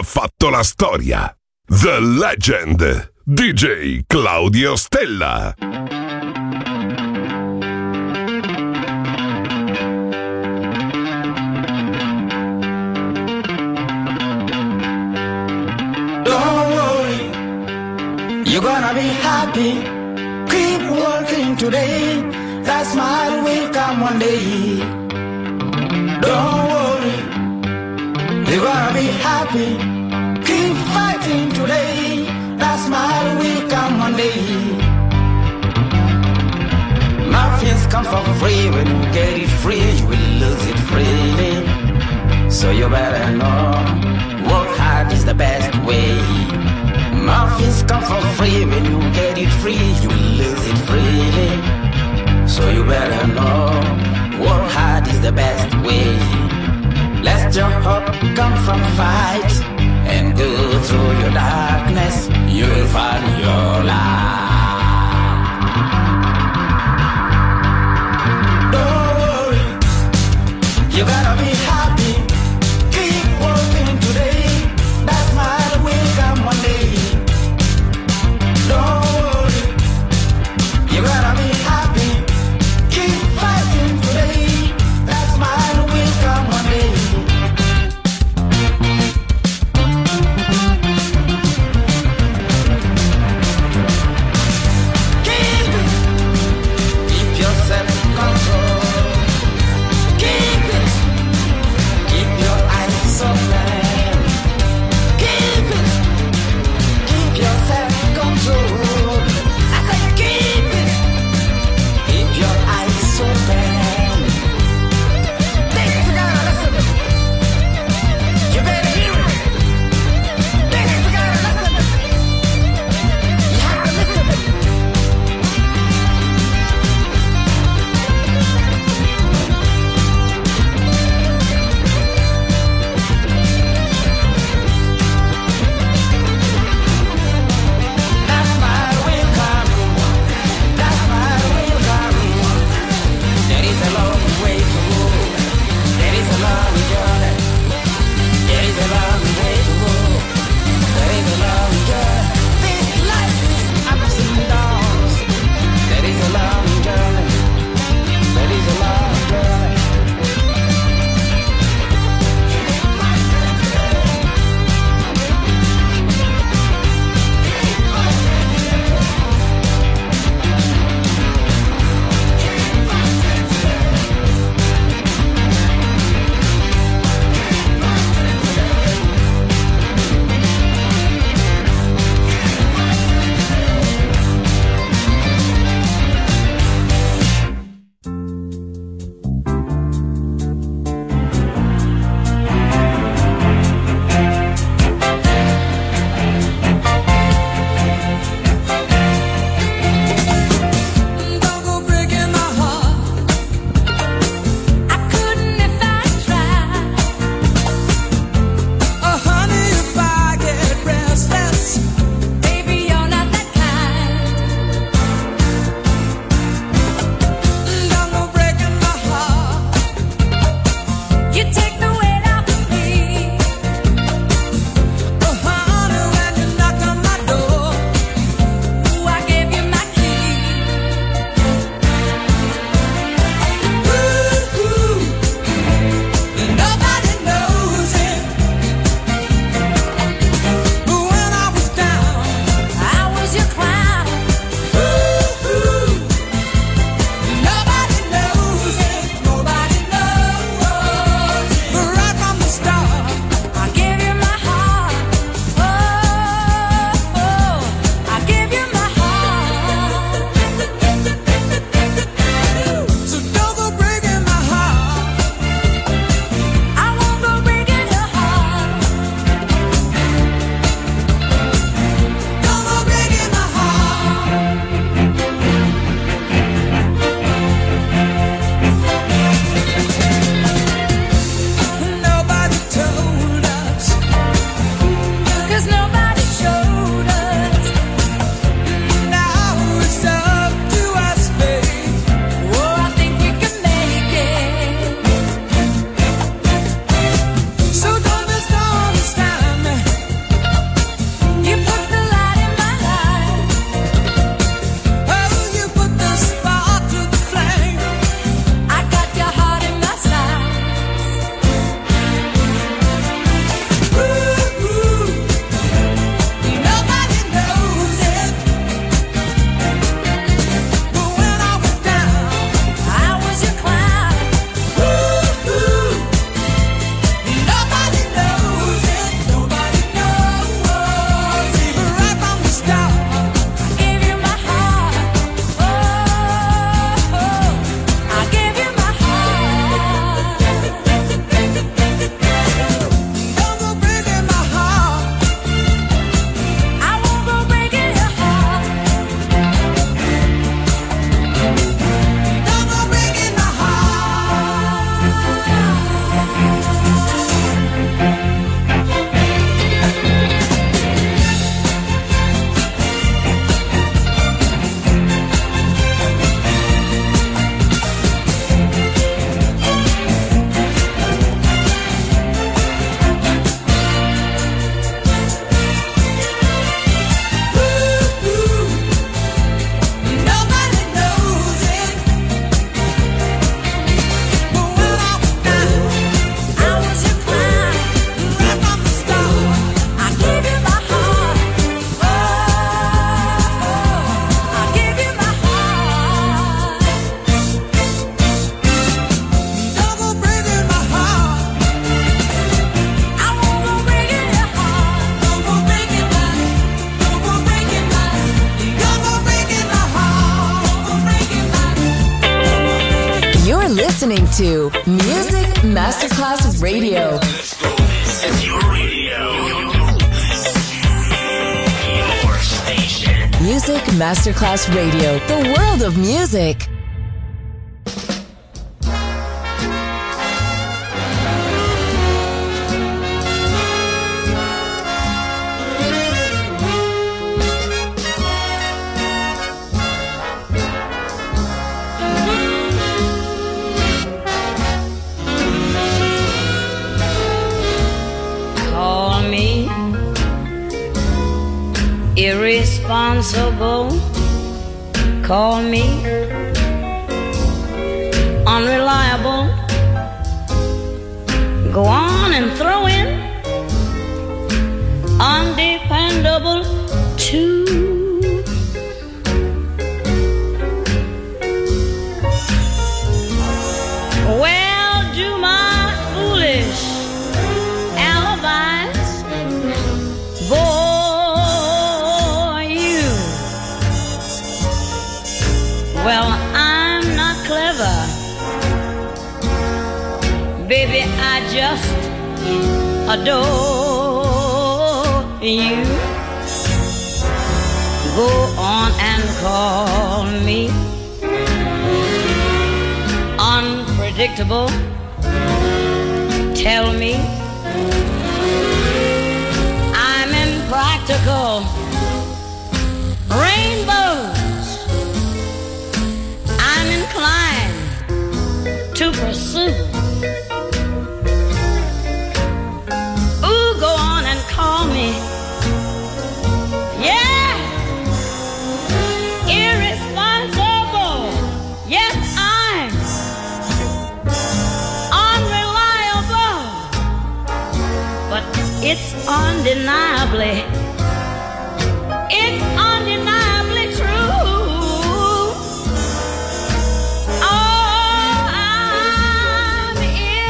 Ha fatto la storia. The Legend. DJ Claudio Stella. You're gonna be happy. Keep working today. That smile will come one day. Don't worry, gonna be happy. Keep fighting today. That smile will come one day. Muffins come for free. When you get it free, you will lose it freely. So you better know. Work hard is the best way. Muffins come for free. When you get it free, you will lose it freely. So you better know. Work hard is the best way. Your hope come from fight and go through your darkness. You will find your light. Masterclass Radio, the world of music. Irresponsible. Call me unreliable. Go on and throw in undependable too. Just adore you. Go on and call me unpredictable. Tell me I'm impractical. Undeniably, it's undeniably true. Oh, I'm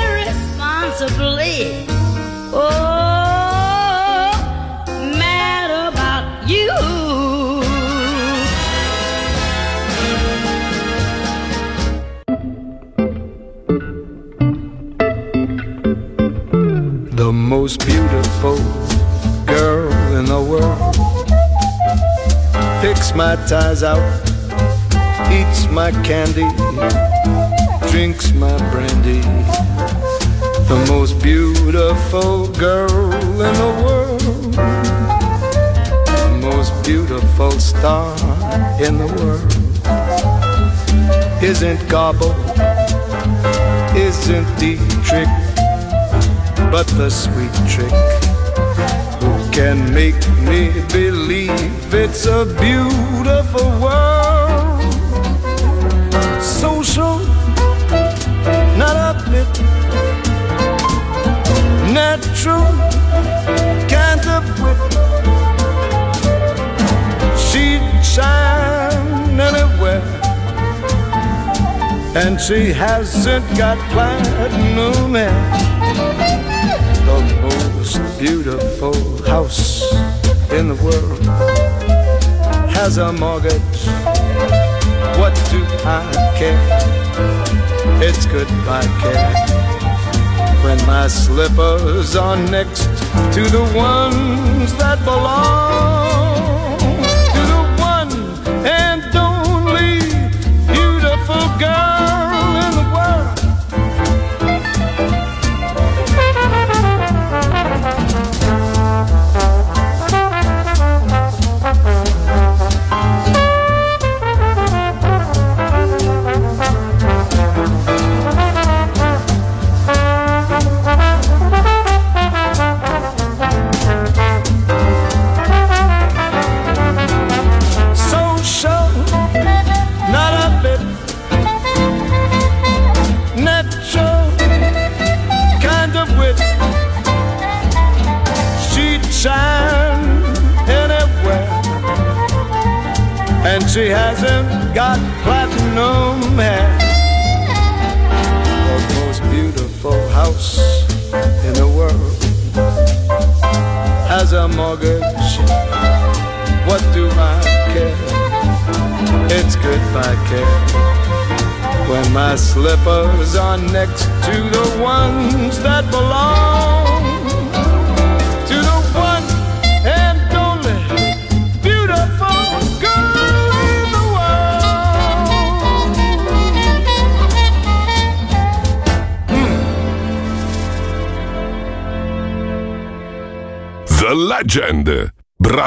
irresponsibly, oh, mad about you. the most beautiful picks my ties out, eats my candy, drinks my brandy. The most beautiful girl in the world, the most beautiful star in the world isn't Garbo, isn't Dietrich but the sweet trick can make me believe it's a beautiful world. Social not a bit natural kind of wit. She'd shine anywhere. And she hasn't got platinum hair beautiful house in the world has a mortgage. What do I care? It's goodbye care. When my slippers are next to the ones that belong to the one and only beautiful girl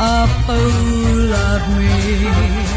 a fool of me.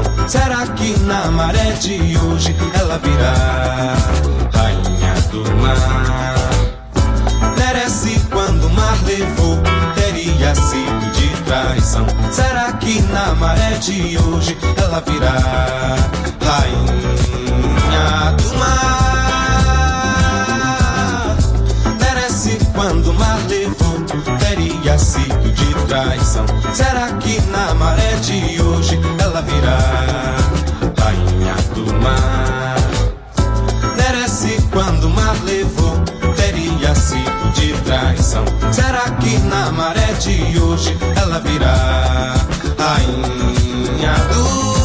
céu. Será que na maré de hoje ela virá rainha do mar? Merece quando o mar levou, teria sido de traição. Será que na maré de hoje ela virá rainha do mar? Derece quando o mar levou, teria sido de traição. Será que na maré de hoje Será que na maré de hoje ela virá rainha do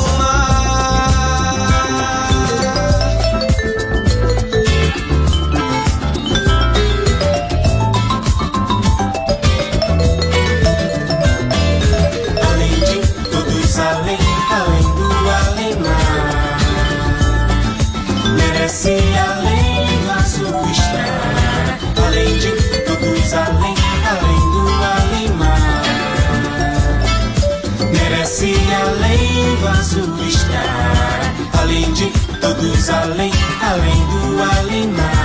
Salim, Alim, Alim, Alim.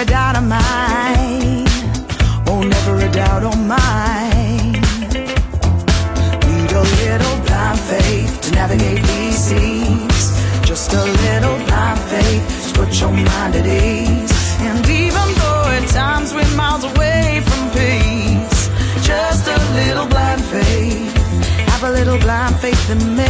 a doubt of mine. Oh, never a doubt of mine. Need a little blind faith to navigate these seas. Just a little blind faith to put your mind at ease. And even though at times we're miles away from peace, just a little blind faith. Have a little blind faith in me.